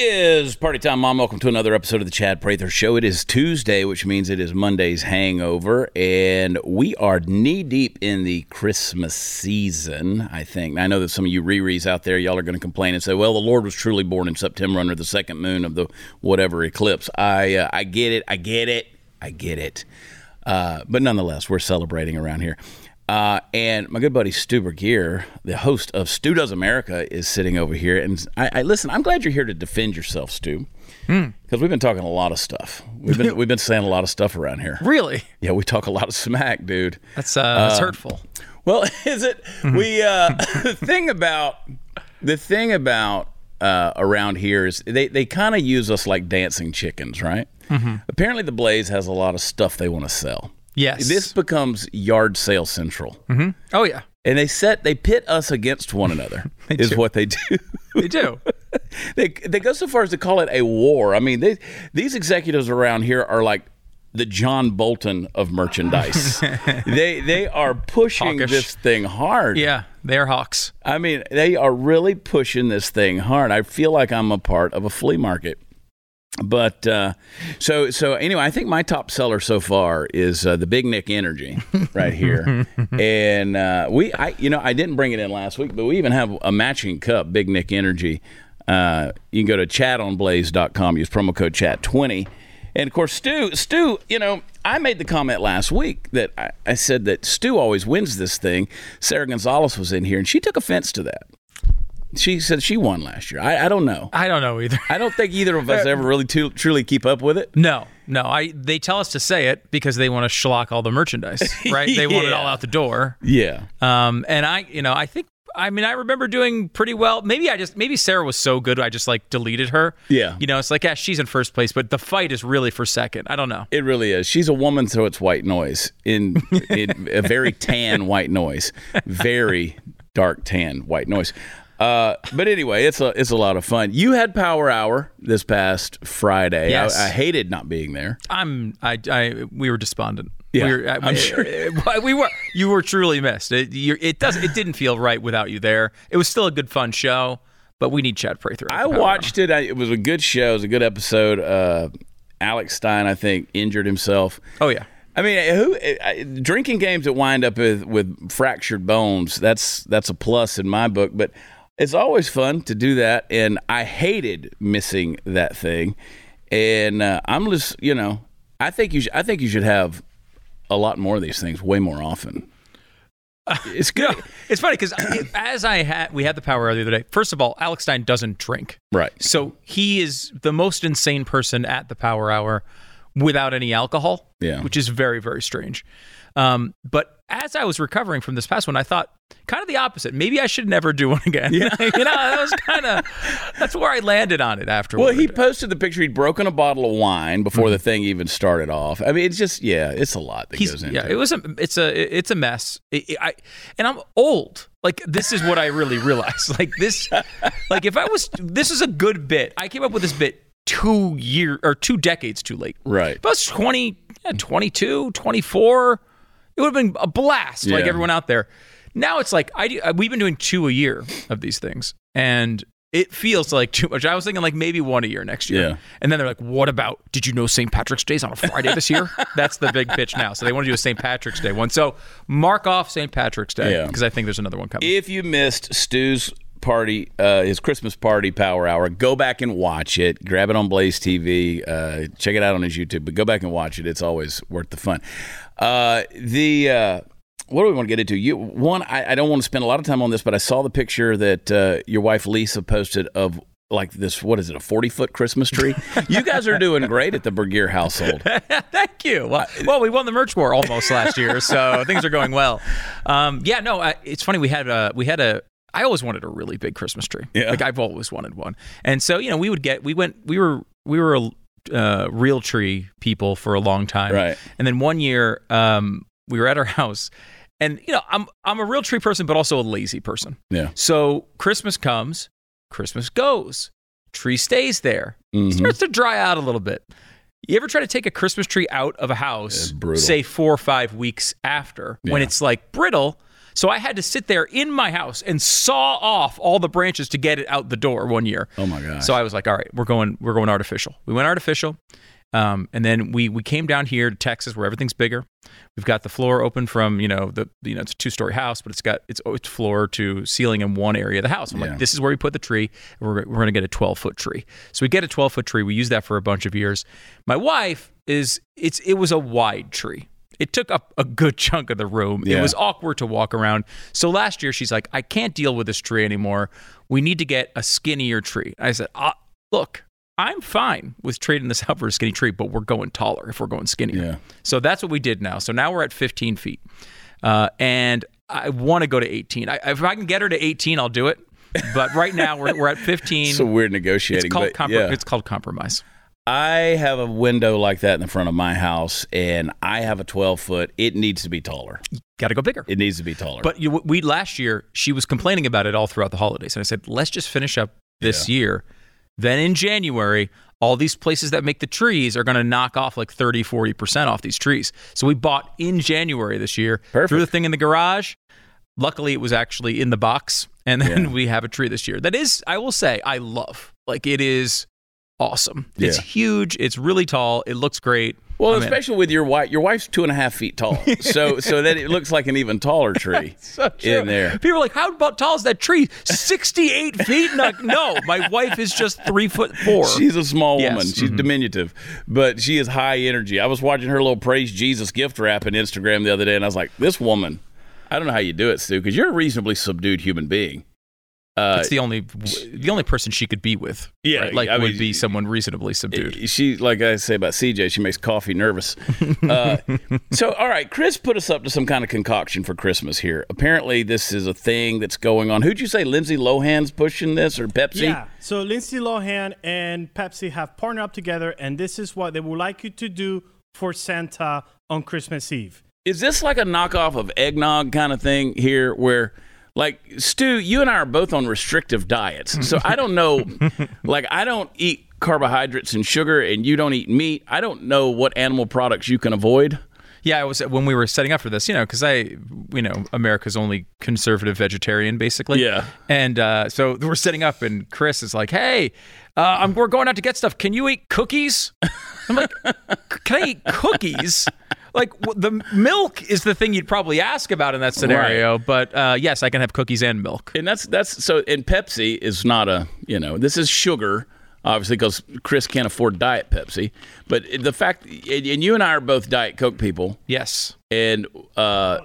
is party time, Mom. Welcome to another episode of the Chad Prather Show. It is Tuesday, which means it is Monday's hangover, and we are knee deep in the Christmas season. I think. I know that some of you Riri's out there, y'all are going to complain and say, "Well, the Lord was truly born in September under the second moon of the whatever eclipse." I uh, I get it. I get it. I get it. Uh, but nonetheless, we're celebrating around here. Uh, and my good buddy Stu Burguiere, the host of Stu Does America, is sitting over here. And I, I listen. I'm glad you're here to defend yourself, Stu, because we've been talking a lot of stuff. We've been we've been saying a lot of stuff around here. Really? Yeah, we talk a lot of smack, dude. That's uh, that's hurtful. Well, is it? We uh, the thing about the thing about uh, around here is they they kind of use us like dancing chickens, right? Apparently, the Blaze has a lot of stuff they want to sell. Yes. This becomes yard sale central. Mm-hmm. Oh yeah, And they set they pit us against one another is what they do. they do. they they go so far as to call it a war. I mean, they, these executives around here are like the John Bolton of merchandise. they they are pushing Hawkish. this thing hard. yeah, they're hawks. I mean, they are really pushing this thing hard. I feel like I'm a part of a flea market. But uh, so so anyway, I think my top seller so far is uh, the Big Nick Energy right here, and uh, we I you know I didn't bring it in last week, but we even have a matching cup, Big Nick Energy. Uh, you can go to chadonblaze.com, use promo code CHAD20. And of course, Stu, Stu, you know, I made the comment last week that I, I said that Stu always wins this thing. Sara Gonzales was in here, and she took offense to that. She said she won last year. I, I don't know. I don't know either. I don't think either of us ever really tu- truly keep up with it. No, no. I they tell us to say it because they want to schlock all the merchandise, right? They want it all out the door. Yeah. Um, and I, you know, I think. I mean, I remember doing pretty well. Maybe I just, maybe Sara was so good, I just like deleted her. Yeah. You know, it's like, yeah, she's in first place, but the fight is really for second. I don't know. It really is. She's a woman, so it's white noise in, in a very tan white noise, very dark tan white noise. Uh, but anyway, it's a it's a lot of fun. You had Power Hour this past Friday. Yes. I, I hated not being there. I'm, I, I, we were despondent. Yeah, we were, I'm sure. we were. You were truly missed. It, it does. It didn't feel right without you there. It was still a good, fun show, but we need Chad Prather. I watched it. I, it was a good show. It was a good episode. Uh, Alex Stein, I think, injured himself. Oh yeah. I mean, who uh, drinking games that wind up with, with fractured bones? That's that's a plus in my book. But it's always fun to do that, and I hated missing that thing. And uh, I'm just, you know, I think you, sh- I think you should have a lot more of these things, way more often. It's good, It's funny because as I had, we had the power hour the other day. First of all, Alex Stein doesn't drink, right? so he is the most insane person at the power hour without any alcohol. Yeah. which is very very strange. Um, but as I was recovering from this past one, I thought kind of the opposite. Maybe I should never do one again. Yeah. you know, that was kind of that's where I landed on it afterward. Well, he posted the picture. He'd broken a bottle of wine before the thing even started off. I mean, it's just, yeah, it's a lot that He's, goes into yeah, it. it was a, it's a, it's a mess. It- it- I, and I'm old. Like this is what I really realized. Like this, like if I was, this is a good bit. I came up with this bit two year or two decades too late. Right. If I was 20, yeah, 22, 24, it would have been a blast. Like everyone out there. Now it's like I do, uh, we've been doing two a year of these things, and it feels like too much. I was thinking like maybe one a year next year. Yeah. And then they're like, "What about? Did you know St. Patrick's Day's on a Friday this year?" That's the big pitch now. So they want to do a St. Patrick's Day one. So mark off St. Patrick's Day Yeah. because I think there's another one coming. If you missed Stu's party, uh, his Christmas party power hour, go back and watch it. Grab it on Blaze TV. Uh, check it out on his YouTube, but go back and watch it. It's always worth the fun. Uh, the uh, what do we want to get into? You one, I, I don't want to spend a lot of time on this, but I saw the picture that uh, your wife Lisa posted of. Like this, what is it? A forty-foot Christmas tree. You guys are doing great at the Burguiere household. Thank you. Well, well, we won the merch war almost last year, so things are going well. Um, yeah, no, I, it's funny. We had a we had a. I always wanted a really big Christmas tree. Yeah. Like I've always wanted one, and so you know we would get we went we were we were a uh, real tree people for a long time, Right. And then one year um, we were at our house, and you know I'm I'm a real tree person, but also a lazy person. Yeah. So Christmas comes, Christmas goes, tree stays there, Mhm. starts to dry out a little bit. You ever try to take a Christmas tree out of a house, say four or five weeks after, when it's like brittle? So I had to sit there in my house and saw off all the branches to get it out the door one year. Oh my god! So I was like, all right, we're going we're going artificial. We went artificial. Um, and then we we came down here to Texas where everything's bigger. We've got the floor open from you know the you know it's a two story house, but it's got it's, it's floor to ceiling in one area of the house. I'm Yeah. like, this is where we put the tree. We're we're gonna get a 12 foot tree. So we get a 12 foot tree. We use that for a bunch of years. My wife is it's it was a wide tree. It took up a good chunk of the room. It was awkward to walk around. So last year she's like, I can't deal with this tree anymore. We need to get a skinnier tree. I said, uh, look, I'm fine with trading this out for a skinny tree, but we're going taller if we're going skinnier. Yeah. So that's what we did now. So now we're at 15 feet. Uh, and I want to go to 18. I, if I can get her to 18, I'll do it. But right now we're, we're at 15. so weird negotiating. it's called yeah. it's called compromise. I have a window like that in the front of my house, and I have a 12 foot. It needs to be taller. Got to go bigger. It needs to be taller. But you, we last year she was complaining about it all throughout the holidays, and I said, let's just finish up this year. Then in January, all these places that make the trees are going to knock off like 30, 40 percent off these trees. So we bought in January this year. Perfect. Threw the thing in the garage. Luckily, it was actually in the box, and then Yeah. we have a tree this year. That is, I will say, I love. Like it is awesome. It's huge. It's really tall. It looks great. well, I'm in. especially with your wife. Your wife's two and a half feet tall, so so that it looks like an even taller tree So in there. People are like, "How about tall is that tree? Sixty-eight feet?" And like, no, my wife is just three foot four. She's a small Yes. woman. She's Mhm. diminutive, but she is high energy. I was watching her little praise Jesus gift wrap on Instagram the other day, and I was like, "This woman, I don't know how you do it, Stu, because you're a reasonably subdued human being." Uh, It's the only the only person she could be with. Yeah, right? like I would mean, be someone reasonably subdued. she, like I say about CJ, she makes coffee nervous. Uh, so, all right, Chris put us up to some kind of concoction for Christmas here. Apparently, this is a thing that's going on. Who'd you say Lindsay Lohan's pushing this or Pepsi? Yeah. So Lindsay Lohan and Pepsi have partnered up together, and this is what they would like you to do for Santa on Christmas Eve. Is this like a knockoff of eggnog kind of thing here where like Stu, you and I are both on restrictive diets. So I don't know like I don't eat carbohydrates and sugar and you don't eat meat. I don't know what animal products you can avoid. Yeah, I was when we were setting up for this, you know, because I, you know, America's only conservative vegetarian, basically. Yeah. And uh, so we're setting up, and Chris is like, "Hey, uh, I'm, we're going out to get stuff. Can you eat cookies?" I'm like, "Can I eat cookies?" Like the milk is the thing you'd probably ask about in that scenario, but uh, yes, I can have cookies and milk. And that's that's so and Pepsi is not a, you know, this is sugar obviously because Chris can't afford diet Pepsi. But the fact and you and I are both diet Coke people. Yes. and uh,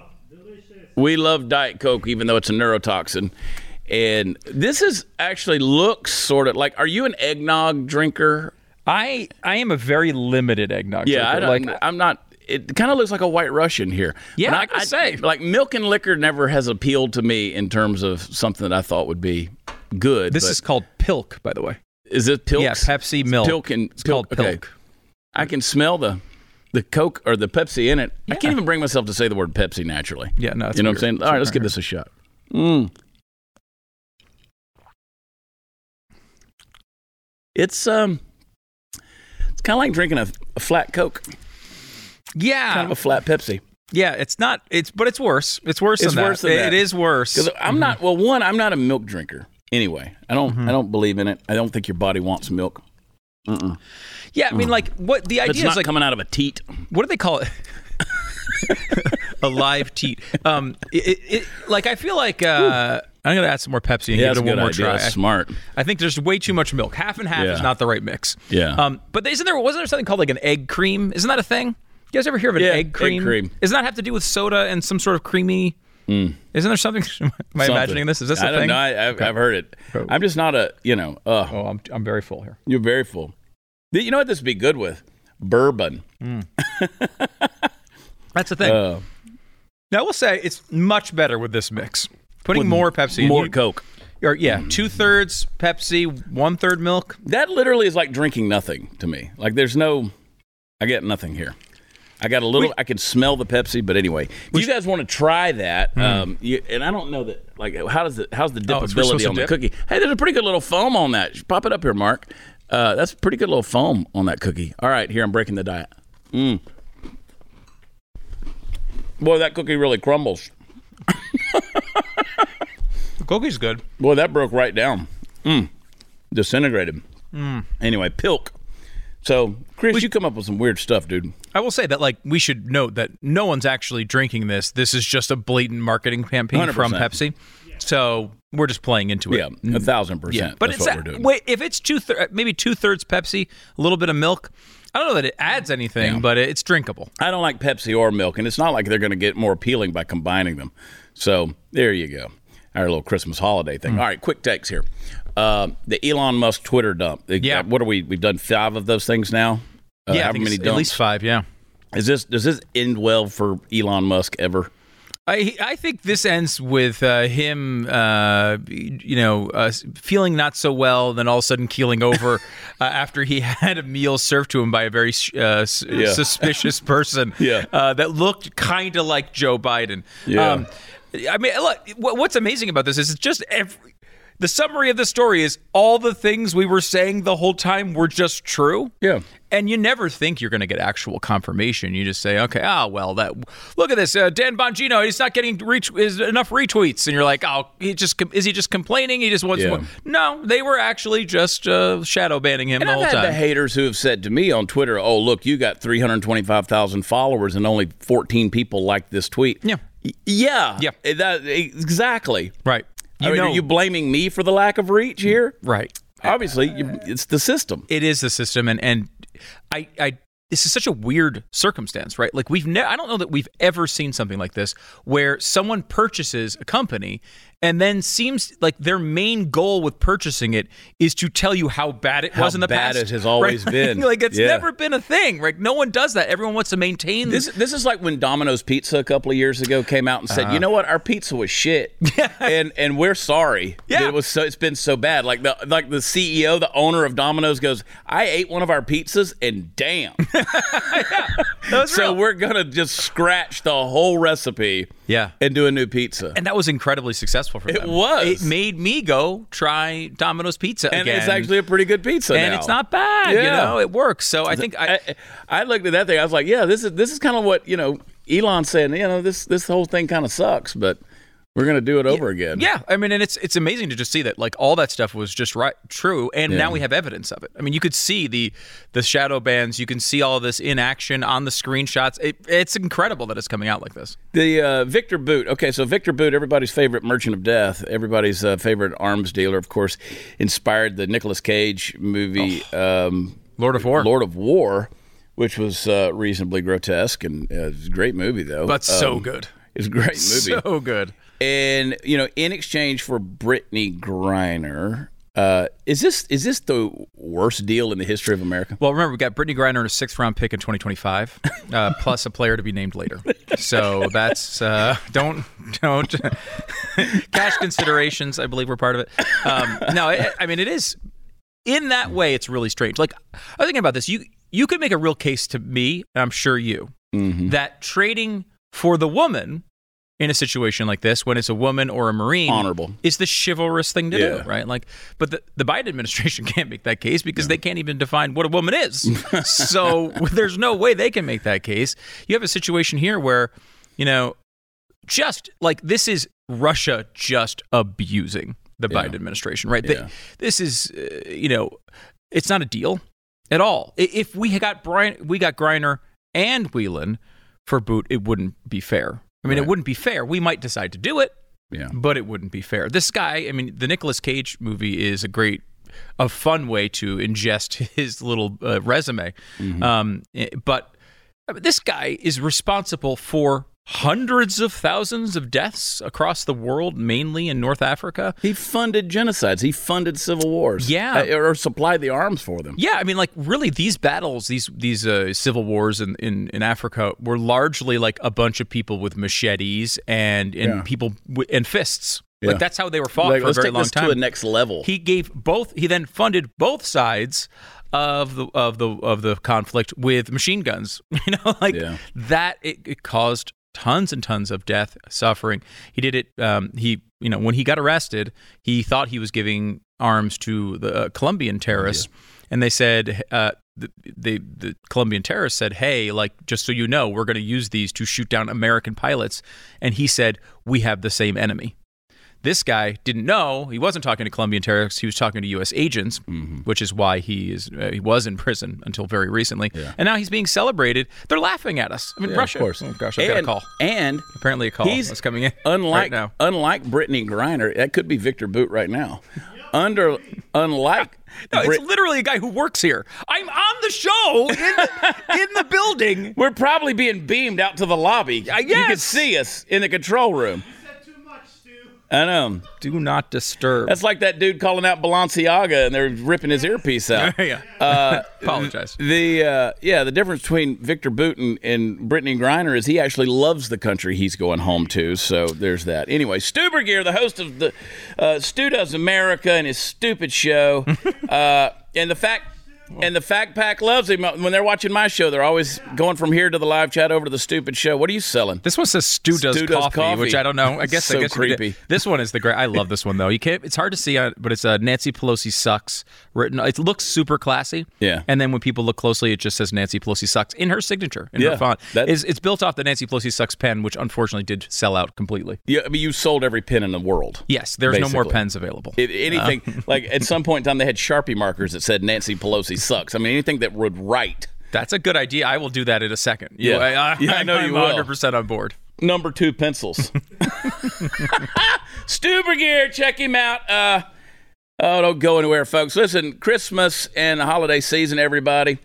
we love Diet Coke, even though it's a neurotoxin. And this is actually looks sort of like. Are you an eggnog drinker? I I am a very limited eggnog Yeah, I drinker. don't, like I'm not. It kind of looks like a White Russian here. Yeah, But I gotta say. like milk and liquor never has appealed to me in terms of something that I thought would be good. this is called Pilk, by the way. is it Pilk? Yeah, Pepsi milk. Pilk and It's called Pilk, okay. I can smell the the Coke or the Pepsi in it. I can't even bring myself to say the word Pepsi naturally. Yeah, no, you know weird. what I'm saying? All right, let's give this a shot. Mm. It's um, it's kind of like drinking a, a flat Coke, Yeah, kind of a flat Pepsi. yeah. It's not. It's but it's worse. It's worse It's than that. worse than that. It is worse. Because I'm not. Well, one, I'm not a milk drinker. Anyway, I don't. Mm-hmm. I don't believe in it. I don't think your body wants milk. Yeah, I mean, like what the It's idea not is like. coming out of a teat. What do they call it? a live teat. Um, it, it, like I feel like uh, I'm gonna add some more Pepsi and Yeah, give it a one more idea. try. That's smart. I think there's way too much milk. Half and half Yeah. is not the right mix. Yeah. Um, but isn't there wasn't there something called like an egg cream? Isn't that a thing? You guys ever hear of an Yeah, egg egg cream? cream. Doesn't that have to do with soda and some sort of creamy? Isn't there something? Am I Something. imagining this? Is this a I don't thing? know. I, I've, I've heard it. I'm just not a. You know. Uh, Oh, I'm I'm very full here. You're very full. You know what this would be good with? Bourbon. That's the thing. Uh, now I will say it's much better with this mix. Putting more Pepsi, in. more You- Coke. or yeah, two thirds Pepsi, one third milk. That literally is like drinking nothing to me. Like there's no, I get nothing here. I got a little. I can smell the Pepsi, but anyway, if you guys want to try that, um, you, and I don't know that. Like, how does it? How's the. Oh, dippability on the dip? cookie? Hey, there's a pretty good little foam on that. Pop it up here, Mark. Uh, that's a pretty good little foam on that cookie. All right, here I'm breaking the diet. Mm. Boy, that cookie really crumbles. The cookie's good. Boy, that broke right down. Mm. Disintegrated. Anyway, pilk. So, Chris, you come up with some weird stuff, dude. I will say that, like, we should note that no one's actually drinking this. This is just a blatant marketing campaign from 100%. Pepsi. So we're just playing into it. Yeah, a thousand percent. Yeah, but it's what doing. wait if it's two thir- maybe two thirds Pepsi, a little bit of milk. I don't know that it adds anything, Yeah. but it's drinkable. I don't like Pepsi or milk, and it's not like they're going to get more appealing by combining them. So there you go. Our little Christmas holiday Mm. thing. All right, quick takes here. Uh, the Elon Musk Twitter dump. Uh, Yeah. What are we? We've done five of those things now. Uh, yeah, I how think many dumps? at least five. Yeah. Is this does this end well for Elon Musk ever? I I think this ends with uh, him, uh, you know, uh, feeling not so well, then all of a sudden keeling over uh, after he had a meal served to him by a very uh, s- Yeah. suspicious person Yeah. uh, that looked kind of like Joe Biden. Yeah. Um, I mean, look, what's amazing about this is it's just every. The summary of the story is all the things we were saying the whole time were just true. Yeah. And you never think you're going to get actual confirmation. You just say, okay, ah, well, that look at this, uh, Dan Bongino, he's not getting ret- is enough retweets, and you're like, oh, he just is he just complaining? He just wants Yeah. more. No, they were actually just uh, shadow banning him And the I've whole had the haters who have said to me on Twitter, "Oh, look, you got 325,000 followers and only 14 people like this tweet." Yeah. Yeah, Yeah. Eh, That exactly. right. I You mean, know, are you blaming me for the lack of reach here? right. Obviously, you, it's the system. it is the system and and I I this is such a weird circumstance, right? Like we've ne- I don't know that we've ever seen something like this where someone purchases a company and then seems like their main goal with purchasing it is to tell you how bad it How was in the bad past. it has always right? been. like it's Yeah. never been a thing. Like No one does that. Everyone wants to maintain This this is like when Domino's Pizza a couple of years ago came out and said, uh-huh. "You know what? Our pizza was shit, and and we're sorry that Yeah. it was so it's been so bad." Like the like the CEO, the owner of Domino's goes, "I ate one of our pizzas, and damn." Was so real. we're gonna just scratch the whole recipe, Yeah. and do a new pizza. and that was incredibly successful for It them. was. It made me go try Domino's Pizza And again. it's actually a pretty good pizza and now. it's not bad. You Yeah. know, it works. So I think I, I, I looked at that thing. I was like, "Yeah, this is this is kind of what you know." Elon saying, "You know, this this whole thing kind of sucks, but we're gonna do it over again." Yeah, I mean, and it's it's amazing to just see that like all that stuff was just right, true, and Yeah. now we have evidence of it. I mean, you could see the the shadow bans, you can see all of this in action on the screenshots. It, it's incredible that it's coming out like this. The uh, Viktor Bout. Okay, so Viktor Bout, everybody's favorite merchant of death, everybody's uh, favorite arms dealer, of course, inspired the Nicolas Cage movie um, Lord of War. Lord of War, which was uh, reasonably grotesque and uh, it was a great movie though. But so Um, good, It's a great movie. so good. And you know, in exchange for Brittney Griner. Uh, is this is this the worst deal in the history of America? Well, remember we got Brittney Griner in a sixth round pick in 2025, uh, plus a player to be named later. So that's uh, don't don't cash considerations. I believe were part of it. Um, no, I, I mean it is in that way. It's really strange. Like I was thinking about this. You you could make a real case to me, and I'm sure you, Mm-hmm. that trading for the woman in a situation like this, when it's a woman or a marine, Honorable. is the chivalrous thing to Yeah. do, right? Like, but the, the Biden administration can't make that case because they can't even define what a woman is. so there's no way they can make that case. You have a situation here where, you know, just like this is Russia just abusing the Yeah. Biden administration, right? They- Yeah. this is, uh, you know, it's not a deal at all. If we got Brian, we got Griner and Whelan for Bout, it wouldn't be fair. I mean, it wouldn't be fair. We might decide to do it, Yeah. but it wouldn't be fair. This guy, I mean, the Nicolas Cage movie is a great, a fun way to ingest his little uh, resume. Um, eh, but this guy is responsible for hundreds of thousands of deaths across the world, mainly in North Africa. He funded genocides. He funded civil wars. Yeah. Uh, or supplied the arms for them. Yeah, I mean, like really, these battles, these these uh, civil wars in, in in Africa were largely like a bunch of people with machetes and and Yeah. people w- and fists. Yeah. Like that's how they were fought Like, for a very long time. to a next level. he gave both. He then funded both sides of the of the of the conflict with machine guns. You know, like Yeah. that. It, it caused tons and tons of death, suffering. He did it. Um, he, you know, when he got arrested, he thought he was giving arms to the uh, Colombian terrorists. and they said uh, the, the the Colombian terrorists said, "Hey, like just so you know, we're going to use these to shoot down American pilots." And he said, "We have the same enemy." This guy didn't know he wasn't talking to Colombian terrorists. He was talking to U.S. agents, Mm-hmm. which is why he is uh, he was in prison until very recently. And now he's being celebrated. They're laughing at us. I mean, Yeah, Russia. of course. Oh gosh, I got a and, call. And Apparently, a call he's is coming in unlike right now. unlike Brittney Griner, that could be Viktor Bout right now. Under unlike No, it's literally a guy who works here. I'm on the show in the, in the building. we're probably being beamed out to the lobby. I You can see us in the control room. said too much, Stu. I know. Do not disturb. That's like that dude calling out Balenciaga and they're ripping his earpiece out. yeah. Uh, Apologize. The uh, yeah, the difference between Viktor Bout and, and Brittney Griner is he actually loves the country he's going home to. So there's that. Anyway, Stu Burguiere, the host of the uh, Stu Does America and his stupid show, uh, and the fact. And the Fact Pack loves him. When they're watching my show, they're always going from here to the live chat over to the stupid show. What are you selling? This one says Stu does, Stu does coffee, coffee. which I don't know. I guess So I guess creepy. This one is the great. I love this one though. You can't. It's hard to see, uh, but it's uh, Nancy Pelosi sucks written. It looks super classy. Yeah. And then when people look closely, it just says Nancy Pelosi sucks in her signature in Yeah, her font. that- it's, it's built off the Nancy Pelosi sucks pen, which unfortunately did sell out completely. Yeah, I mean, you sold every pen in the world. Yes, there's no more pens available. It, anything like at some point in time they had Sharpie markers that said Nancy Pelosi sucks. I mean anything that would write. That's a good idea. I will do that in a second. Yeah. I, I, Yeah, I know I'm you will. 100% on board. Number two pencils. Stu Burguiere, check him out. Uh, oh, don't go anywhere, folks. Listen, Christmas and the holiday season, everybody.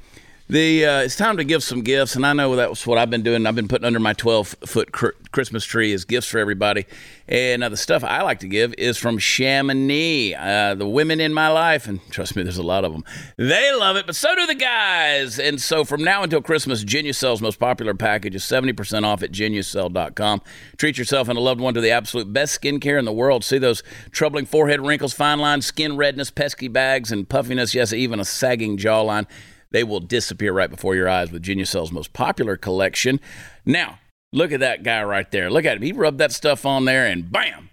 The uh, it's time to give some gifts, and I know that's what I've been doing. I've been putting under my 12 foot cr- Christmas tree as gifts for everybody. And uh, the stuff I like to give is from Chamonix. Uh, the women in my life, and trust me, there's a lot of them. They love it, but so do the guys. And so from now until Christmas, Genucel's most popular package is 70% off at genucel.com. Treat yourself and a loved one to the absolute best skincare in the world. See those troubling forehead wrinkles, fine lines, skin redness, pesky bags, and puffiness. Yes, even a sagging jawline. They will disappear right before your eyes with Genucel's most popular collection. Now, look at that guy right there. Look at him. He rubbed that stuff on there and bam,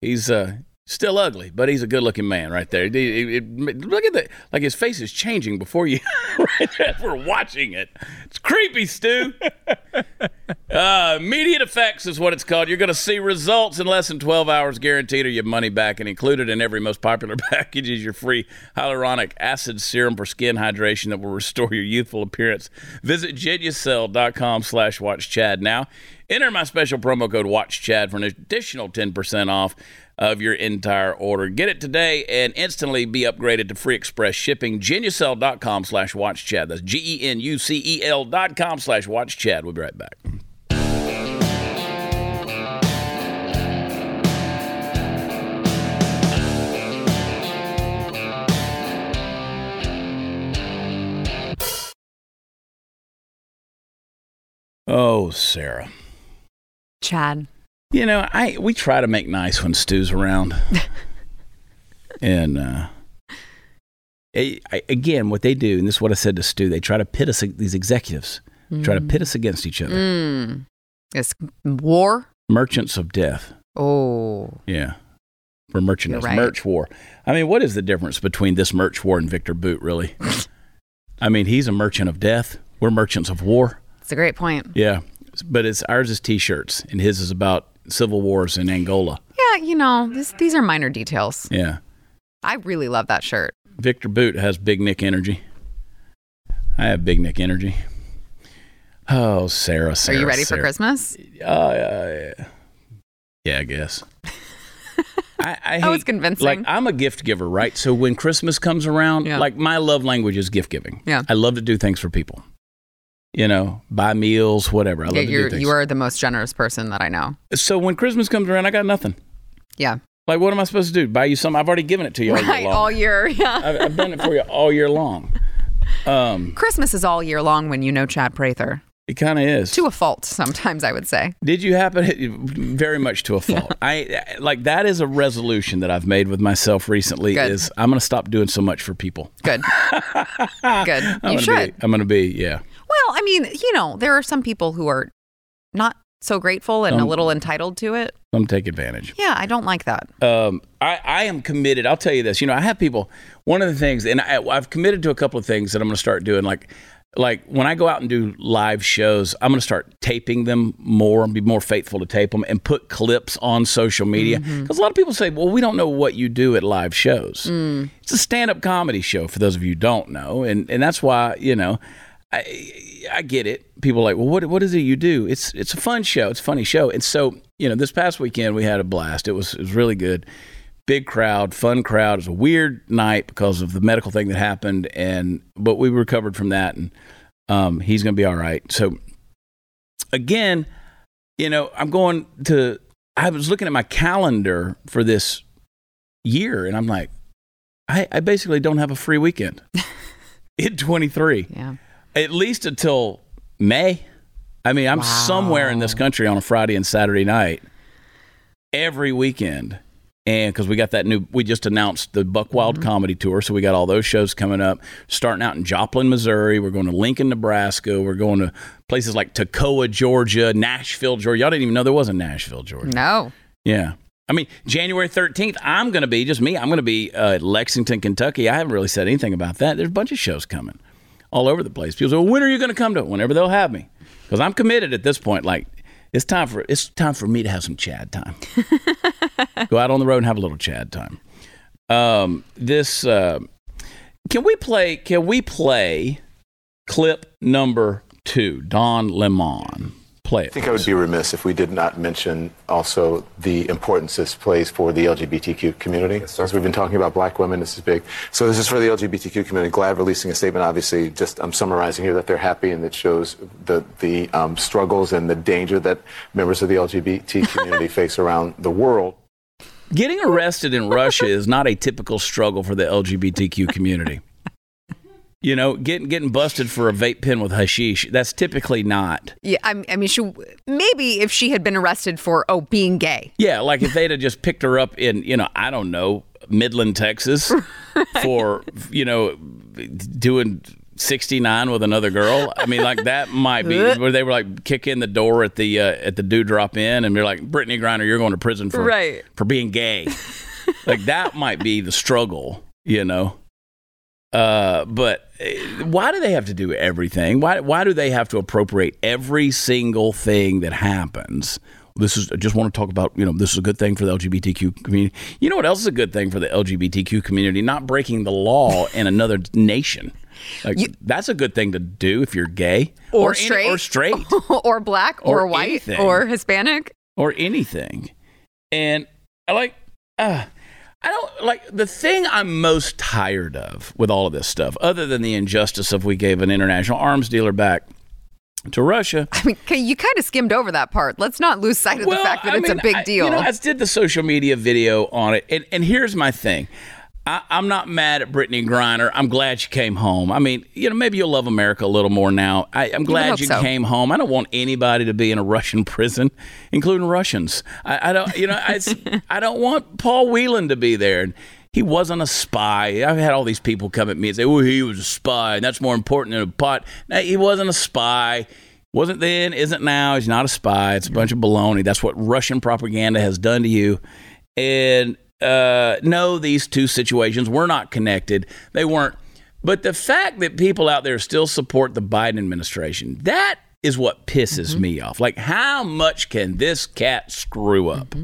he's uh, still ugly, but he's a good-looking man right there. It- it- it- look at that. Like his face is changing before you. right there, we're watching it. It's creepy, Stu. Uh, immediate effects is what it's called. You're going to see results in less than 12 hours, guaranteed, or your money back. And included in every most popular package is your free hyaluronic acid serum for skin hydration that will restore your youthful appearance. Visit genucel.com slash watchchad now. Enter my special promo code WatchChad for an additional 10% off of your entire order. Get it today and instantly be upgraded to free express shipping. Genucel.com slash watchchad. That's G-E-N-U-C-E-L dot com slash watchchad. We'll be right back. Oh, Sara. Chad. You know, I we try to make nice when Stu's around, and uh, I, I- again, what they do, and this is what I said to Stu, they try to pit us. These executives try to pit us against each other. Mm. It's war. Merchants of death. Oh. Yeah, for merchandise, right. merch war. I mean, what is the difference between this merch war and Viktor Bout? Really? I mean, he's a merchant of death. We're merchants of war. It's a great point. Yeah, but it's ours is t-shirts, and his is about civil wars in Angola. Yeah, you know, this, these are minor details. Yeah. I really love that shirt. Viktor Bout has Big Nick energy. I have Big Nick energy. Oh, Sara, Sara. Are you ready for Christmas? Uh, uh, yeah, I guess. I, I, That was convincing. Like I'm a gift giver, right? So when Christmas comes around, Yeah. like my love language is gift giving. Yeah. I love to do things for people. You know, buy meals, whatever. I love Yeah, to do you're, you are the most generous person that I know. so when Christmas comes around, I got nothing. Yeah. Like, what am I supposed to do? Buy you something? I've already given it to you all Right, year long. all year. Yeah. I've, I've done it for you all year long. Um, Christmas is all year long when you know Chad Prather. it kind of is. To a fault, sometimes I would say. Did you happen? Very much to a fault. I like that is a resolution that I've made with myself recently. Good. Is I'm going to stop doing so much for people. Good. Good. I'm You gonna should. Be, I'm going to be yeah. I mean, you know, there are some people who are not so grateful and a Um, little entitled to it. Some take advantage. Yeah, I don't like that. um, I, I am committed. I'll tell you this. You know, I have people. One of the things, and I, I've committed to a couple of things that I'm going to start doing. Like, like when I go out and do live shows, I'm going to start taping them more and be more faithful to tape them and put clips on social media. Because a lot of people say, "Well, we don't know what you do at live shows." It's a stand-up comedy show. For those of you who don't know, and and that's why you know. I, I get it. People are like, well, what what is it you do? It's it's a fun show. It's a funny show. And so, you know, this past weekend we had a blast. It was it was really good. Big crowd, fun crowd. It was a weird night because of the medical thing that happened, and but we recovered from that, and um, he's going to be all right. So, again, you know, I'm going to. I was looking at my calendar for this year, and I'm like, I, I basically don't have a free weekend in 23 Yeah. At least until May. I mean, I'm somewhere in this country on a Friday and Saturday night every weekend. And because we got that new, we just announced the Buck Wild Comedy Tour. So we got all those shows coming up. Starting out in Joplin, Missouri. We're going to Lincoln, Nebraska. We're going to places like Toccoa, Georgia, Nashville, Georgia. Y'all didn't even know there was a Nashville, Georgia. No. Yeah. I mean, January 13th, I'm going to be, just me, I'm going to be uh, at Lexington, Kentucky. I haven't really said anything about that. There's a bunch of shows coming all over the place. People say, well, when are you going to come to it? Whenever they'll have me. Because I'm committed at this point. Like, it's time for it's time for me to have some Chad time. Go out on the road and have a little Chad time. Um, this uh, can we play? Can we play clip number two? Don Lemon, play it. I think I would be remiss if we did not mention also the importance this plays for the LGBTQ community. As we've been talking about black women, this is big. So this is for the LGBTQ community. GLAAD releasing a statement. Obviously, just I'm summarizing here that they're happy and it shows the the um, struggles and the danger that members of the LGBT community face around the world. Getting arrested in Russia is not a typical struggle for the LGBTQ community. You know, getting getting busted for a vape pen with hashish, that's typically not. Yeah, I, I mean, she maybe if she had been arrested for oh being gay. Yeah, like if they'd have just picked her up in, you know, I don't know, Midland, Texas for, you know, doing 69 with another girl. I mean, like that might be where they were like kick in the door at the uh, at the do drop in and they're like, Brittney Griner, you're going to prison for Right. for being gay. like that might be the struggle, you know. Uh, but uh, why do they have to do everything? Why why do they have to appropriate every single thing that happens? This is I just want to talk about, you know, this is a good thing for the LGBTQ community. You know what else is a good thing for the LGBTQ community? Not breaking the law in another nation. Like that's a good thing to do if you're gay Or any- straight. or straight or black or, Or white anything. or Hispanic. or anything. And I like, uh, I don't like the thing I'm most tired of with all of this stuff, other than the injustice of we gave an international arms dealer back to Russia. I mean, you kind of skimmed over that part. Let's not lose sight of the fact that I it's mean, a big I- deal. You know, I did the social media video on it, and, and here's my thing. I, I'm not mad at Brittney Griner. I'm glad she came home. I mean, you know, maybe you'll love America a little more now. I, I'm glad you so. came home. I don't want anybody to be in a Russian prison, including Russians. I, I don't, you know, I, I don't want Paul Whelan to be there. He wasn't a spy. I've had all these people come at me and say, "Oh, he was a spy, and that's more important than a pot." No, he wasn't a spy. Wasn't then, isn't now. He's not a spy. It's a bunch of baloney. That's what Russian propaganda has done to you. And uh, no, these two situations were not connected. They weren't. But the fact that people out there still support the Biden administration, that is what pisses me off. Like, how much can this cat screw up?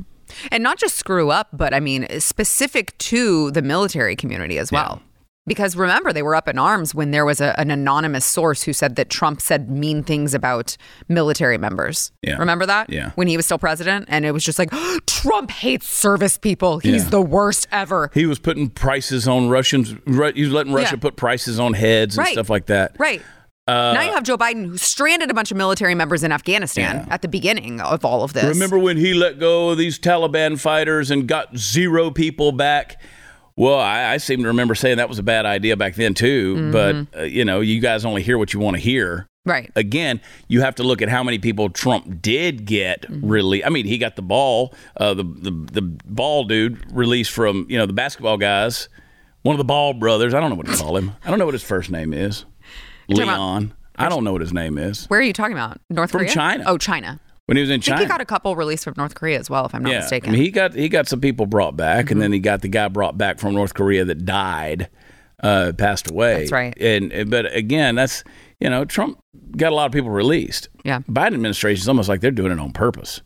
and not just screw up, but I mean, specific to the military community as well. Because remember, they were up in arms when there was a, an anonymous source who said that Trump said mean things about military members. Yeah. Remember that? Yeah. When he was still president? And it was just like, Trump hates service people. He's Yeah. the worst ever. He was putting prices on Russians. Ru- He was letting Russia Yeah. put prices on heads and Right. stuff like that. Right. now you have Joe Biden who stranded a bunch of military members in Afghanistan Uh, Yeah. at the beginning of all of this. Remember when he let go of these Taliban fighters and got zero people back? Well, I, I seem to remember saying that was a bad idea back then too. Mm-hmm. But uh, you know, you guys only hear what you want to hear. Right. Again, you have to look at how many people Trump did get. Mm-hmm. Really, I mean, he got the ball, uh, the, the the ball dude released from you know the basketball guys, one of the Ball brothers. I don't know what to call him. I don't know what his first name is. Leon. I don't know what his name is. Where are you talking about? North From Korea? China. Oh, China. When he was in I think China. he got a couple released from North Korea as well, if I'm not yeah, mistaken. I mean, he got he got some people brought back, and then he got the guy brought back from North Korea that died, uh, passed away. That's right. And and- but again, that's you know Trump got a lot of people released. Yeah. Biden administration is almost like they're doing it on purpose.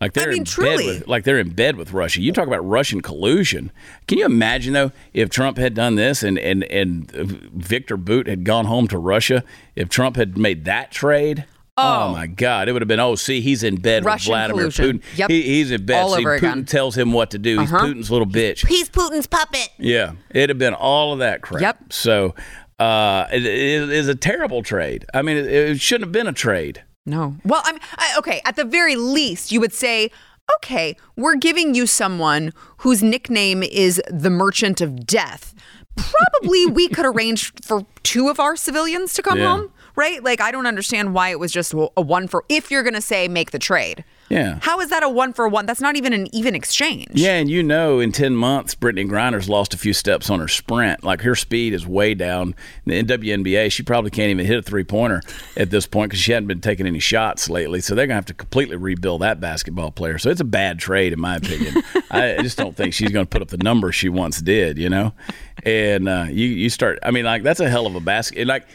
Like they're mean, in truly. bed with, like they're in bed with Russia. You talk about Russian collusion. Can you imagine though if Trump had done this and and and Viktor Bout had gone home to Russia? If Trump had made that trade. Oh, my God! It would have been. Oh, see, he's in bed Russian with Vladimir collusion. Putin. Yep. He, he's in bed. All see, Putin again. tells him what to do. He's Uh-huh. Putin's little bitch. He's Putin's puppet. Yeah, it'd have been all of that crap. Yep. So uh, it, it is a terrible trade. I mean, it, it shouldn't have been a trade. No. Well, I'm I, okay. At the very least, you would say, okay, we're giving you someone whose nickname is the Merchant of Death. Probably we could arrange for two of our civilians to come Yeah. home, right? Like, I don't understand why it was just a one for. If you're going to say make the trade, Yeah. how is that a one for one? That's not even an even exchange. Yeah, and you know, in ten months, Brittney Griner's lost a few steps on her sprint. Like her speed is way down. In the WNBA, she probably can't even hit a three pointer at this point because she hadn't been taking any shots lately. So they're gonna have to completely rebuild that basketball player. So it's a bad trade, in my opinion. I just don't think she's gonna put up the numbers she once did. You know, and uh, you you start. I mean, like that's a hell of a basket. Like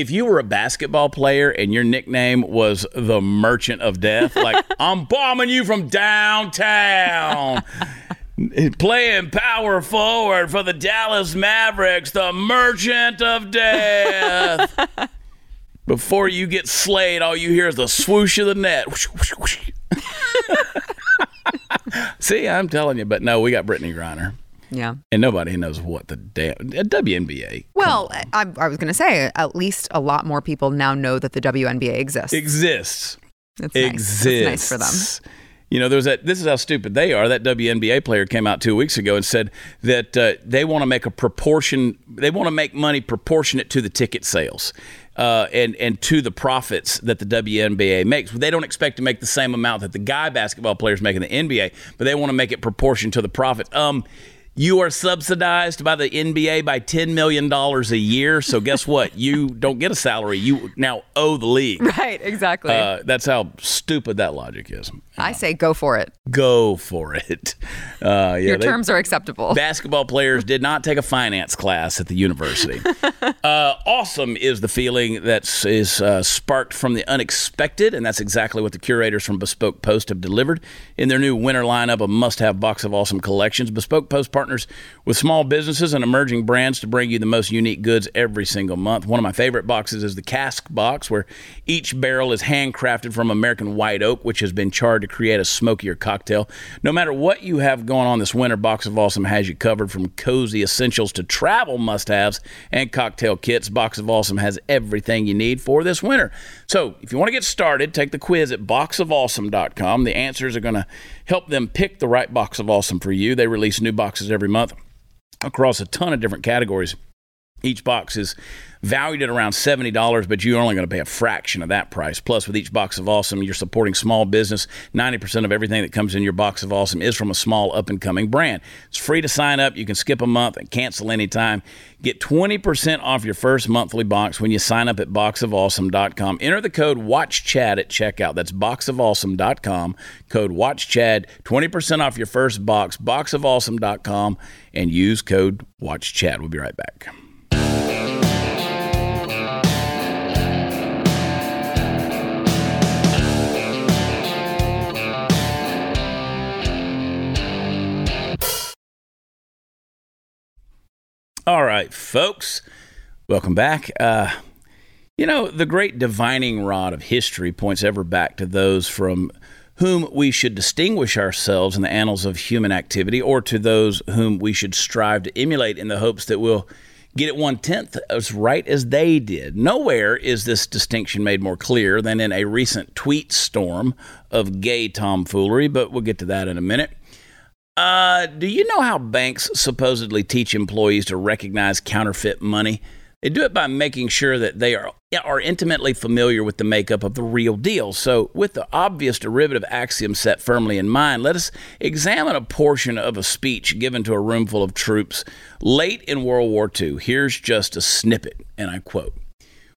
if you were a basketball player and your nickname was the Merchant of Death, like I'm bombing you from downtown, playing power forward for the Dallas Mavericks, the Merchant of Death. Before you get slayed, all you hear is the swoosh of the net. See, I'm telling you, but no, we got Brittney Griner. Yeah. And nobody knows what the damn WNBA Well, I, I was going to say, at least a lot more people now know that the WNBA exists. exists. It's nice. exists. It's nice for them. You know, there's that. This is how stupid they are. That WNBA player came out two weeks ago and said that uh, they want to make a proportion. They want to make money proportionate to the ticket sales. Uh, and and to the profits that the WNBA makes, they don't expect to make the same amount that the guy basketball players make in the NBA, but they want to make it proportion to the profits. Um, you are subsidized by the NBA by $10 million a year. So, guess what? You don't get a salary. You now owe the league. Right, exactly. Uh, that's how stupid that logic is. I say go for it. Go for it. Uh, yeah, Your they- terms are acceptable. Basketball players did not take a finance class at the university. uh, awesome is the feeling that is uh, sparked from the unexpected, and that's exactly what the curators from Bespoke Post have delivered in their new winter lineup of must-have box of awesome collections. Bespoke Post partners with small businesses and emerging brands to bring you the most unique goods every single month. One of my favorite boxes is the cask box, where each barrel is handcrafted from American white oak, which has been charred to create a smokier cocktail. No matter what you have going on this winter, Box of Awesome has you covered from cozy essentials to travel must haves and cocktail kits. Box of Awesome has everything you need for this winter. So if you want to get started, take the quiz at boxofawesome.com. The answers are going to help them pick the right box of awesome for you. They release new boxes every month across a ton of different categories. Each box is valued at around $70, but you're only going to pay a fraction of that price. Plus, with each box of awesome, you're supporting small business. 90% of everything that comes in your box of awesome is from a small up and coming brand. It's free to sign up. You can skip a month and cancel anytime. Get 20% off your first monthly box when you sign up at boxofawesome.com. Enter the code WATCHCHAD at checkout. That's boxofawesome.com. Code WATCHCHAD. 20% off your first box, boxofawesome.com, and use code WATCHCHAD. We'll be right back. All right, folks, welcome back. Uh, you know, the great divining rod of history points ever back to those from whom we should distinguish ourselves in the annals of human activity, or to those whom we should strive to emulate in the hopes that we'll get it one tenth as right as they did. Nowhere is this distinction made more clear than in a recent tweet storm of gay tomfoolery, but we'll get to that in a minute. Uh, do you know how banks supposedly teach employees to recognize counterfeit money? They do it by making sure that they are are intimately familiar with the makeup of the real deal. So, with the obvious derivative axiom set firmly in mind, let us examine a portion of a speech given to a room full of troops late in World War II. Here's just a snippet, and I quote: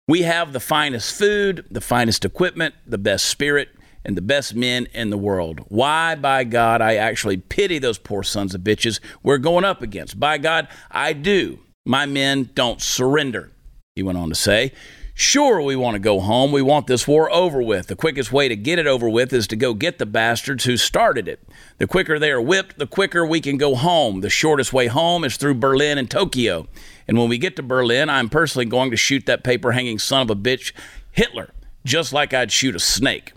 "We have the finest food, the finest equipment, the best spirit, and the best men in the world. Why, by God, I actually pity those poor sons of bitches we're going up against. By God, I do. My men don't surrender. He went on to say, Sure, we want to go home. We want this war over with. The quickest way to get it over with is to go get the bastards who started it. The quicker they are whipped, the quicker we can go home. The shortest way home is through Berlin and Tokyo. And when we get to Berlin, I'm personally going to shoot that paper hanging son of a bitch, Hitler, just like I'd shoot a snake.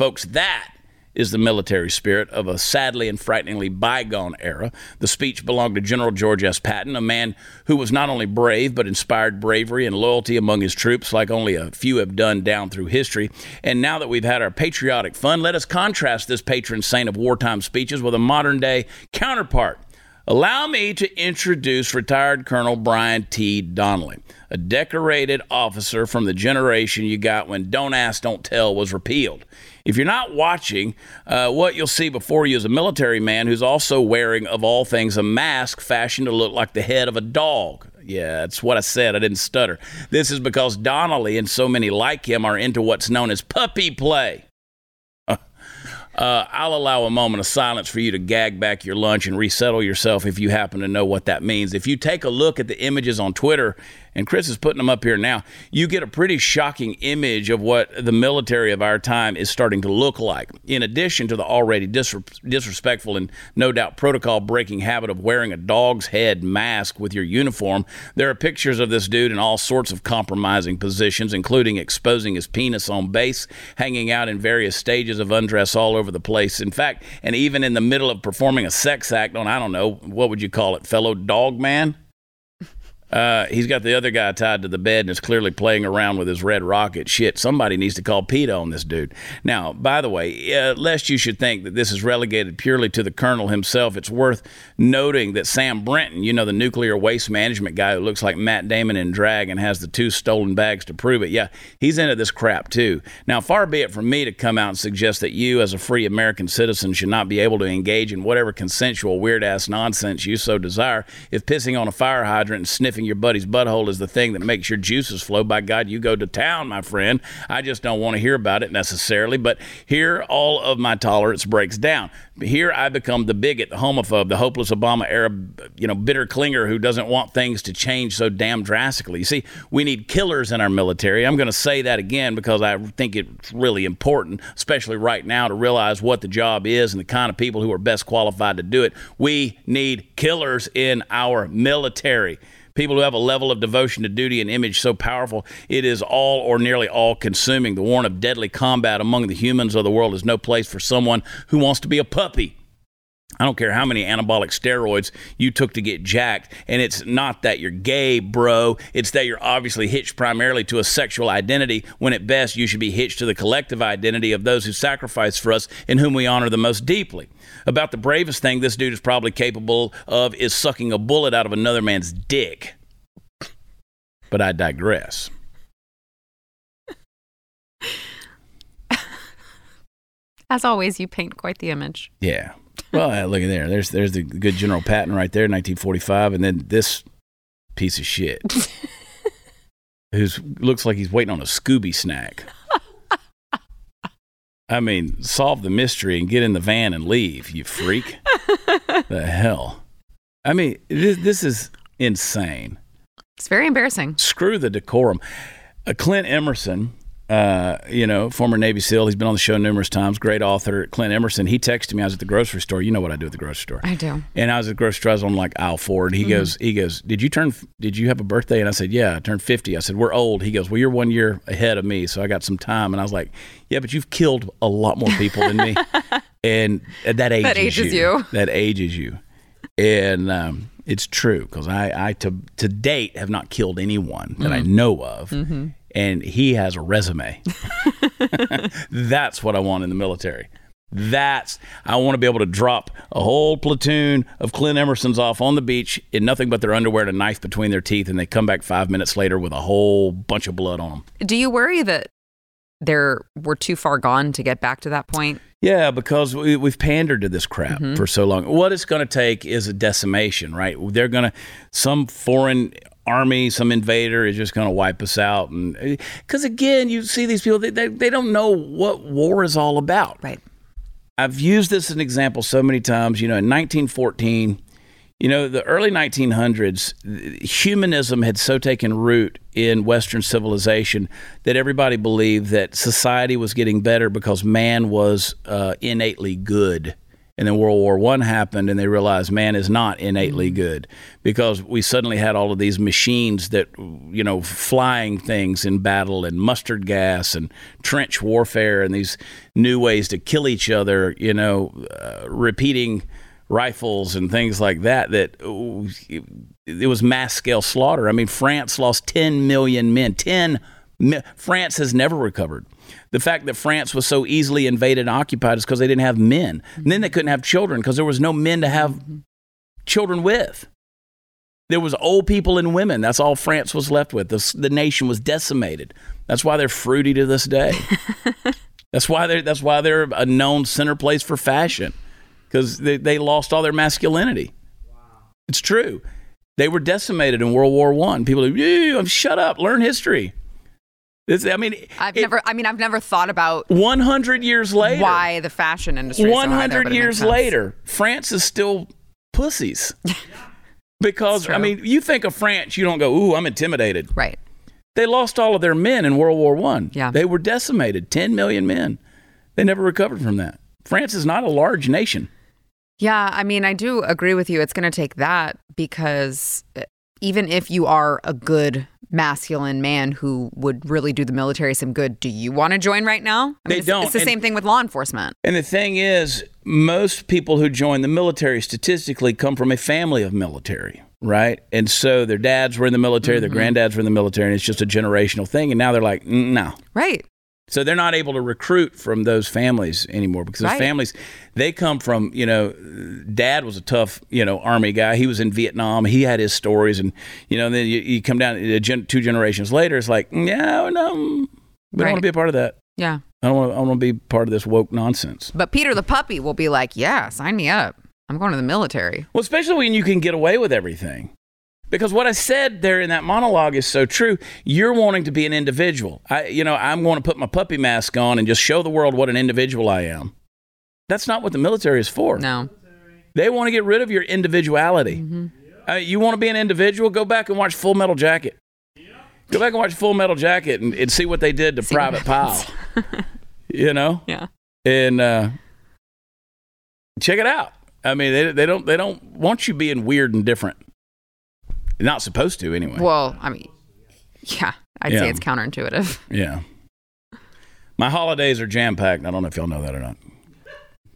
Folks, that is the military spirit of a sadly and frighteningly bygone era. The speech belonged to General George S. Patton, a man who was not only brave, but inspired bravery and loyalty among his troops like only a few have done down through history. And now that we've had our patriotic fun, let us contrast this patron saint of wartime speeches with a modern day counterpart. Allow me to introduce retired Colonel Brian T. Donnelly, a decorated officer from the generation you got when Don't Ask, Don't Tell was repealed. If you're not watching, uh, what you'll see before you is a military man who's also wearing, of all things, a mask fashioned to look like the head of a dog. Yeah, that's what I said. I didn't stutter. This is because Donnelly and so many like him are into what's known as puppy play. Uh, I'll allow a moment of silence for you to gag back your lunch and resettle yourself if you happen to know what that means. If you take a look at the images on Twitter, and Chris is putting them up here now, you get a pretty shocking image of what the military of our time is starting to look like. In addition to the already disrespectful and no doubt protocol breaking habit of wearing a dog's head mask with your uniform, there are pictures of this dude in all sorts of compromising positions, including exposing his penis on base, hanging out in various stages of undress all over the place. In fact, and even in the middle of performing a sex act on, I don't know, what would you call it, fellow dog man? Uh, he's got the other guy tied to the bed and is clearly playing around with his red rocket. Shit, somebody needs to call PETA on this dude. Now, by the way, uh, lest you should think that this is relegated purely to the colonel himself, it's worth noting that Sam Brinton, you know, the nuclear waste management guy who looks like Matt Damon in drag and has the two stolen bags to prove it, yeah, he's into this crap too. Now, far be it from me to come out and suggest that you, as a free American citizen, should not be able to engage in whatever consensual weird ass nonsense you so desire. If pissing on a fire hydrant and sniffing your buddy's butthole is the thing that makes your juices flow, by God, you go to town, my friend. I just don't want to hear about it necessarily. But here, all of my tolerance breaks down. Here, I become the bigot, the homophobe, the hopeless Obama era, you know, bitter clinger who doesn't want things to change so damn drastically. You see, we need killers in our military. I'm going to say that again because I think it's really important, especially right now, to realize what the job is and the kind of people who are best qualified to do it. We need killers in our military people who have a level of devotion to duty and image so powerful it is all or nearly all consuming. The warrant of deadly combat among the humans of the world is no place for someone who wants to be a puppy. I don't care how many anabolic steroids you took to get jacked. And it's not that you're gay, bro. It's that you're obviously hitched primarily to a sexual identity when at best you should be hitched to the collective identity of those who sacrificed for us and whom we honor the most deeply. About the bravest thing this dude is probably capable of is sucking a bullet out of another man's dick. But I digress. As always, you paint quite the image. Yeah. Well, uh, look at there. There's there's the good General Patton right there, 1945, and then this piece of shit, who looks like he's waiting on a Scooby snack. I mean, solve the mystery and get in the van and leave, you freak. the hell? I mean, this, this is insane. It's very embarrassing. Screw the decorum. Uh, Clint Emerson uh, you know, former Navy SEAL. He's been on the show numerous times. Great author, Clint Emerson. He texted me. I was at the grocery store. You know what I do at the grocery store. I do. And I was at the grocery store. I was on like aisle four, and he mm-hmm. goes, he goes, did you turn? Did you have a birthday? And I said, yeah, I turned fifty. I said, we're old. He goes, well, you're one year ahead of me, so I got some time. And I was like, yeah, but you've killed a lot more people than me, and that ages, that ages you. you. That ages you. And um, it's true because I, I to to date have not killed anyone that mm-hmm. I know of. Mm-hmm and he has a resume. That's what I want in the military. That's I want to be able to drop a whole platoon of Clint Emersons off on the beach in nothing but their underwear and a knife between their teeth, and they come back five minutes later with a whole bunch of blood on them. Do you worry that they're we're too far gone to get back to that point? Yeah, because we, have pandered to this crap mm-hmm. for so long. What it's going to take is a decimation, right? They're going to some foreign army, some invader is just going to wipe us out. And because again, you see these people, they, they, they don't know what war is all about. Right. I've used this as an example so many times. You know, in 1914, you know, the early 1900s, humanism had so taken root in Western civilization that everybody believed that society was getting better because man was uh, innately good. And then World War One happened, and they realized man is not innately good because we suddenly had all of these machines that, you know, flying things in battle and mustard gas and trench warfare and these new ways to kill each other, you know, uh, repeating rifles and things like that that it was mass scale slaughter. I mean, France lost 10 million men. 10 France has never recovered. The fact that France was so easily invaded and occupied is because they didn't have men. And then they couldn't have children because there was no men to have mm-hmm. children with. There was old people and women. That's all France was left with. The, the nation was decimated. That's why they're fruity to this day. that's why they're that's why they're a known center place for fashion because they, they lost all their masculinity. Wow. It's true. They were decimated in World War One. People are like, shut up, learn history. This, I mean, I've it, never. I mean, I've never thought about 100 years later why the fashion industry. 100 so years later, France is still pussies. because I mean, you think of France, you don't go, "Ooh, I'm intimidated." Right. They lost all of their men in World War One. Yeah. They were decimated. 10 million men. They never recovered from that. France is not a large nation. Yeah, I mean, I do agree with you. It's going to take that because uh, even if you are a good masculine man who would really do the military some good, do you want to join right now? I mean, they it's, don't. It's the and, same thing with law enforcement. And the thing is, most people who join the military statistically come from a family of military, right? And so their dads were in the military, mm-hmm. their granddads were in the military, and it's just a generational thing. And now they're like, no. Right. So they're not able to recruit from those families anymore because those Right. families they come from you know dad was a tough you know army guy he was in Vietnam he had his stories and you know then you, you come down gen- two generations later it's like no, no we don't Right. want to be a part of that Yeah. I don't want I don't want to be part of this woke nonsense But Peter the puppy will be like, yeah, sign me up. I'm going to the military. well especially when you can get away with everything because what I said there in that monologue is so true. You're wanting to be an individual. I, you know, I'm going to put my puppy mask on and just show the world what an individual I am. That's not what the military is for. No. They want to get rid of your individuality. Uh, you want to be an individual? Go back and watch Full Metal Jacket. Go back and watch Full Metal Jacket and, and see what they did to See Private Pyle. You know, Yeah. and uh, check it out. I mean, they, they don't they don't want you being weird and different. They're not supposed to anyway. Well, I mean, yeah, I'd Yeah. say it's counterintuitive. Yeah. My holidays are jam packed. I don't know if y'all know that or not.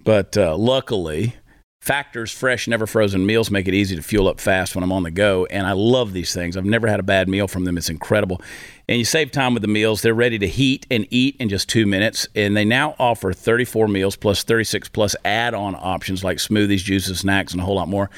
But uh, luckily, Factor's fresh, never frozen meals make it easy to fuel up fast when I'm on the go. And I love these things. I've never had a bad meal from them. It's incredible. And you save time with the meals. They're ready to heat and eat in just two minutes. And they now offer 34 meals plus 36 plus add on options like smoothies, juices, snacks, and a whole lot more.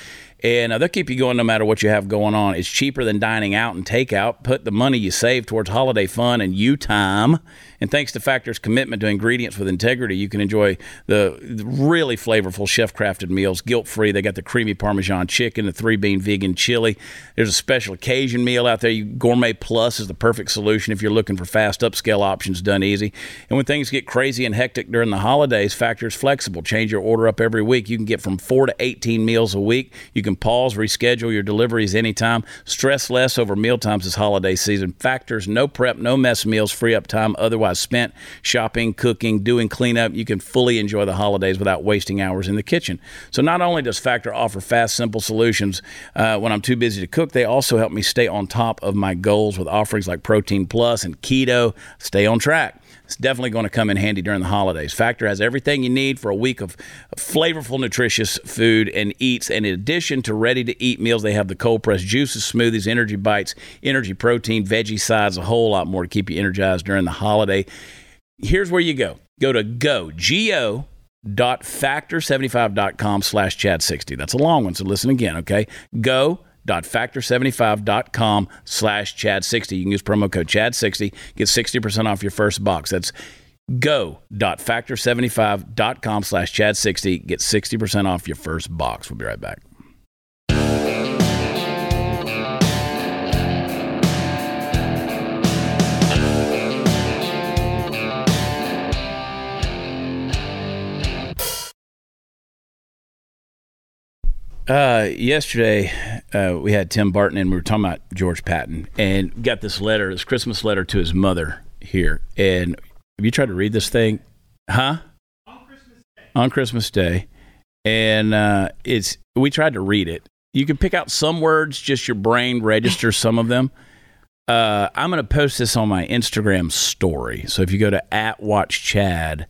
And uh, they'll keep you going no matter what you have going on. It's cheaper than dining out and takeout. Put the money you save towards holiday fun and you time. And thanks to Factor's commitment to ingredients with integrity, you can enjoy the really flavorful chef crafted meals guilt free. They got the creamy Parmesan chicken, the three bean vegan chili. There's a special occasion meal out there. You, Gourmet Plus is the perfect solution if you're looking for fast upscale options done easy. And when things get crazy and hectic during the holidays, Factor's flexible. Change your order up every week. You can get from four to 18 meals a week. You can pause, reschedule your deliveries anytime. Stress less over mealtimes this holiday season. Factors, no prep, no mess meals, free up time otherwise spent shopping, cooking, doing cleanup. You can fully enjoy the holidays without wasting hours in the kitchen. So not only does Factor offer fast, simple solutions uh, when I'm too busy to cook, they also help me stay on top of my goals with offerings like Protein Plus and Keto. Stay on track. It's definitely going to come in handy during the holidays. Factor has everything you need for a week of flavorful, nutritious food and eats. And in addition to ready to eat meals, they have the cold pressed juices, smoothies, energy bites, energy protein, veggie sides, a whole lot more to keep you energized during the holiday. Here's where you go go to go, G O dot factor75.com slash chad 60 that's a long one so listen again okay go factor75.com slash chad 60 you can use promo code chad 60 get 60% off your first box. That's go.factor75.com slash chad 60 get 60% off your first box. We'll be right back Uh, yesterday, uh, we had Tim Barton and we were talking about George Patton and got this letter, this Christmas letter to his mother here. And have you tried to read this thing? Huh? On Christmas Day. On Christmas Day. And uh, it's we tried to read it. You can pick out some words, just your brain registers some of them. Uh, I'm going to post this on my Instagram story. So if you go to at Watch Chad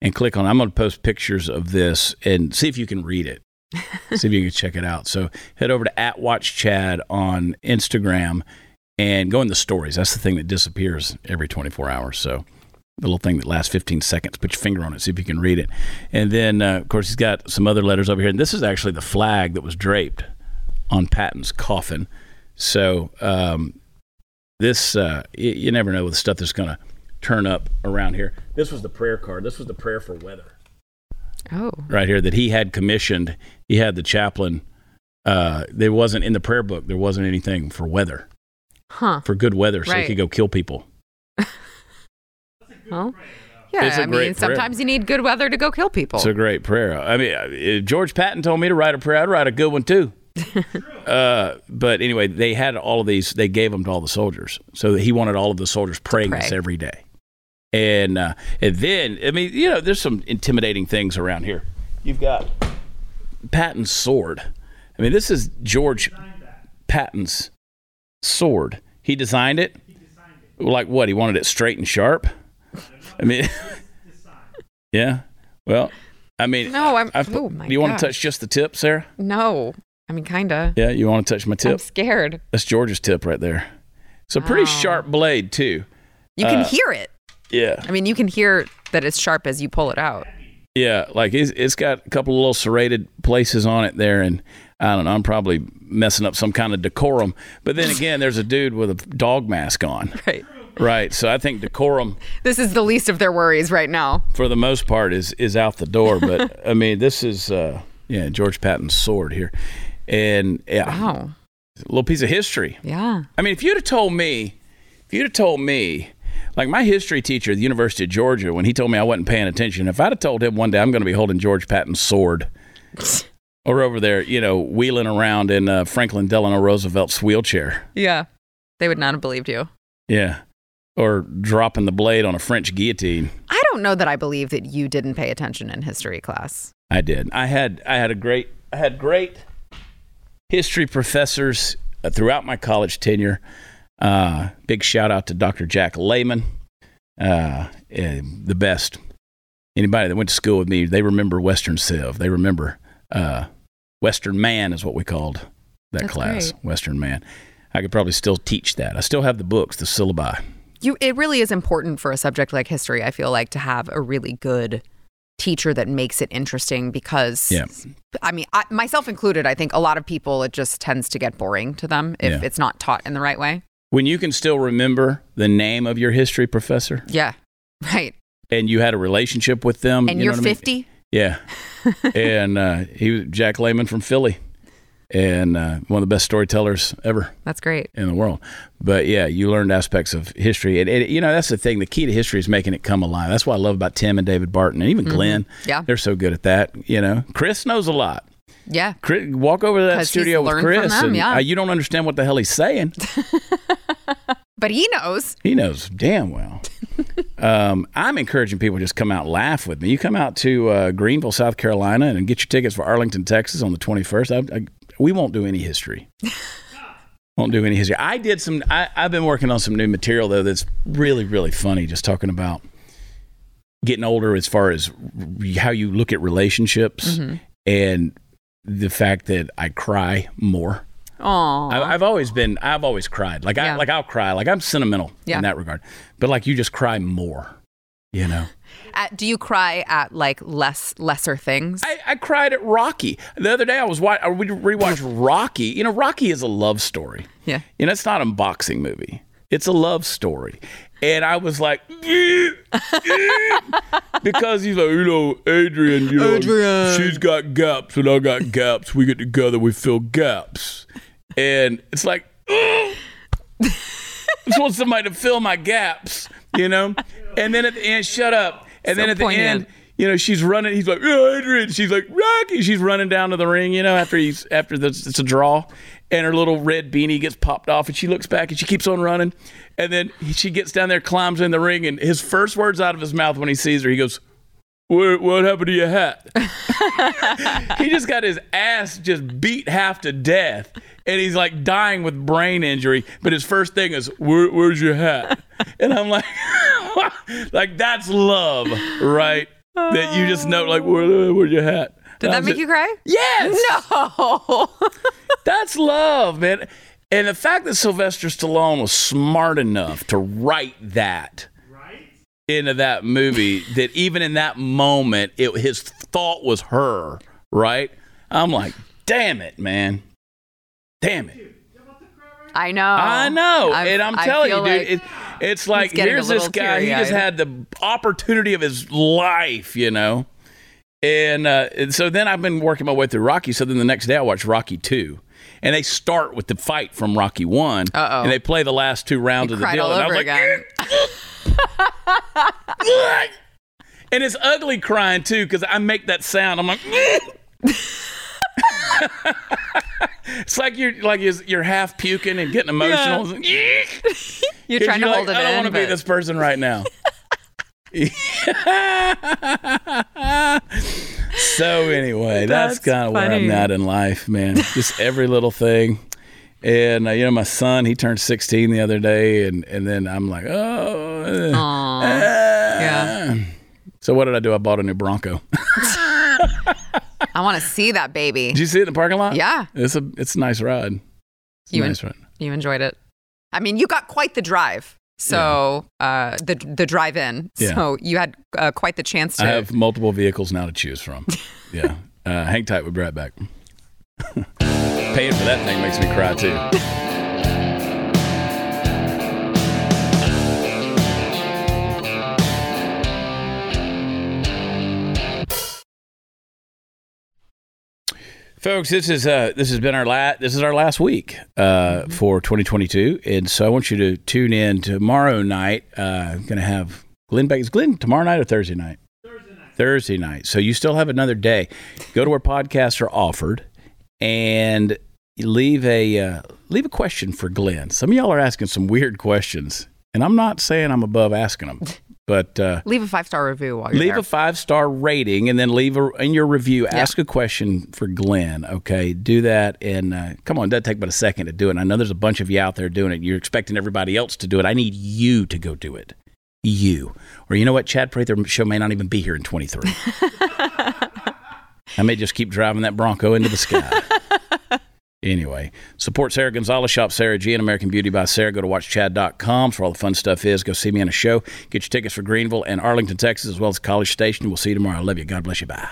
and click on, I'm going to post pictures of this and see if you can read it. see if you can check it out. So head over to at Watch Chad on Instagram and go in the stories. That's the thing that disappears every 24 hours. So the little thing that lasts 15 seconds. Put your finger on it, see if you can read it. And then, uh, of course, he's got some other letters over here. And this is actually the flag that was draped on Patton's coffin. So um, this, uh, you, you never know the stuff that's going to turn up around here. This was the prayer card. This was the prayer for weather Oh. right here that he had commissioned. He had the chaplain. Uh, there wasn't in the prayer book. There wasn't anything for weather, Huh. for good weather, so he could go kill people. Well, yeah. I mean, prayer. sometimes you need good weather to go kill people. It's a great prayer. I mean, if George Patton told me to write a prayer, I'd write a good one too. uh, but anyway, they had all of these. They gave them to all the soldiers, so he wanted all of the soldiers praying pray. this every day. And uh, and then, I mean, you know, there's some intimidating things around here. You've got Patton's sword. I mean, this is George Patton's sword. He designed it. Like what? He wanted it straight and sharp. I mean, yeah. Well, I mean, No, I'm- I've oh my do you want gosh. to touch just the tip, Sara? no. I mean, kinda. Yeah, you want to touch my tip? I'm scared. That's George's tip right there. It's a pretty Wow. sharp blade too. You can Uh, hear it. Yeah, I mean, you can hear that it's sharp as you pull it out. yeah. Like it's, it's got a couple of little serrated places on it there, and I don't know. I'm probably messing up some kind of decorum. But then again, there's a dude with a dog mask on, Right. right? So I think decorum, This is the least of their worries right now. for the most part, is is out the door. But I mean, this is uh, yeah, George Patton's sword here, and yeah, Wow. a little piece of history. Yeah. I mean, if you'd have told me, if you'd have told me, like my history teacher at the University of Georgia, when he told me I wasn't paying attention, if I'd have told him one day I'm going to be holding George Patton's sword, or over there, you know, wheeling around in uh, Franklin Delano Roosevelt's wheelchair, Yeah. They would not have believed you. yeah, or dropping the blade on a French guillotine, I don't know that I believe that you didn't pay attention in history class. I did. I had I had a great I had great history professors uh, throughout my college tenure. Uh, big shout out to Dr. Jack Lehman, uh, eh, the best. Anybody that went to school with me, they remember Western Civ. They remember uh, Western Man is what we called that That's class. great. Western Man. I could probably still teach that. I still have the books, the syllabi. You it really is important for a subject like history, I feel like, to have a really good teacher that makes it interesting because Yeah. I mean, I, myself included, I think a lot of people it just tends to get boring to them if Yeah. it's not taught in the right way. When you can still remember the name of your history professor Yeah. Right. and you had a relationship with them, And you you know are what I mean? 50? Yeah. and uh, he was Jack Lehman from Philly and uh, one of the best storytellers ever That's great. in the world. But yeah, you learned aspects of history. And, and, you know, that's the thing. The key to history is making it come alive. That's what I love about Tim and David Barton and even Glenn. Mm-hmm. Yeah. They're so good at that. You know, Chris knows a lot. Yeah. Chris, walk over to that studio with Chris them, and yeah. uh, you don't understand what the hell he's saying. But he knows. He knows damn well. um, I'm encouraging people to just come out and laugh with me. You come out to uh, Greenville, South Carolina, and get your tickets for Arlington, Texas on the 21st. I, I, we won't do any history. won't do any history. I did some. I, I've been working on some new material though that's really, really funny. Just talking about getting older as far as how you look at relationships and the fact that I cry more. Aw. I, I've always been. I've always cried. Like I Yeah. like I'll cry. Like I'm sentimental Yeah. in that regard. But like you just cry more. You know. At, do you cry at like less lesser things? I, I cried at Rocky the other day. I was wa- I would rewatch Rocky. You know, Rocky is a love story. yeah. You know, it's not a boxing movie. It's a love story. And I was like, because he's like, you know, Adrian, you know, Adrian. she's got gaps and I got gaps. We get together, we fill gaps. And it's like, I just want somebody to fill my gaps, you know? And then at the end, shut up. And So then at the poignant. end, you know, she's running. He's like, oh, Adrian. She's like, Rocky. She's running down to the ring. You know, after he's after the, it's a draw, and her little red beanie gets popped off, and she looks back and she keeps on running, and then she gets down there, climbs in the ring, and his first words out of his mouth when he sees her, he goes. What, what happened to your hat? he just got his ass just beat half to death, and he's like dying with brain injury. But his first thing is, Where, "Where's your hat?" And I'm like, like that's love, right? That you just know, like, Where, where's your hat? Did that make you cry? Yes. No. That's love, man. And the fact that Sylvester Stallone was smart enough to write that right? into that movie, that even in that moment, it, his thought was her, right? I'm like, damn it, man. Damn it. I know. I know. I'm- and I'm telling you, dude, like it, it's like here's this little guy. He just had the opportunity of his life, you know. And, uh, and so then I've been working my way through Rocky. So then the next day I watched Rocky 2. And they start with the fight from Rocky 1. And they play the last two rounds of the deal. all and I was like, and it's ugly crying too because I make that sound. I'm like, it's like you're like you're, half puking and getting emotional. Like, you're trying to you're hold like, it I don't in. want to be this person right now. So anyway, that's, That's kind of where I'm at in life, man. Just every little thing. And uh, you know, my son, he turned 16 the other day, and and then I'm like, oh, uh, uh. Yeah. So what did I do? I bought a new Bronco. I want to see that baby. Did you see it in the parking lot? Yeah. It's a it's a nice ride. It's a You nice ride. You enjoyed it. I mean, you got quite the drive. So uh, the the drive in. Yeah. So you had uh, quite the chance to. I have multiple vehicles now to choose from. yeah. Uh, hang tight. We'll be right back. Paying for that thing makes me cry too. Folks, this is uh, this has been our last this is our last week uh, for 2022, and so I want you to tune in tomorrow night. Uh, going to have Glenn Beck. Is Glenn tomorrow night or Thursday night? Thursday night. So you still have another day. Go to where podcasts are offered and leave a uh, leave a question for Glenn. Some of y'all are asking some weird questions, and I'm not saying I'm above asking them, but uh, leave a five star review while you're leave there. a five star rating and then leave a, in your review. Ask a question for Glenn. Okay, do that and uh, come on. It doesn't take but a second to do it. I know there's a bunch of you out there doing it. You're expecting everybody else to do it. I need you to go do it. You or you know what? Chad Prather show may not even be here in 23. I may just keep driving that Bronco into the sky. Anyway, support Sara Gonzales, shop Sarah G and American Beauty by Sarah. Go to watchchad.com for all the fun stuff is. Go see me on a show. Get your tickets for Greenville and Arlington, Texas, as well as College Station. We'll see you tomorrow. I love you. God bless you. Bye.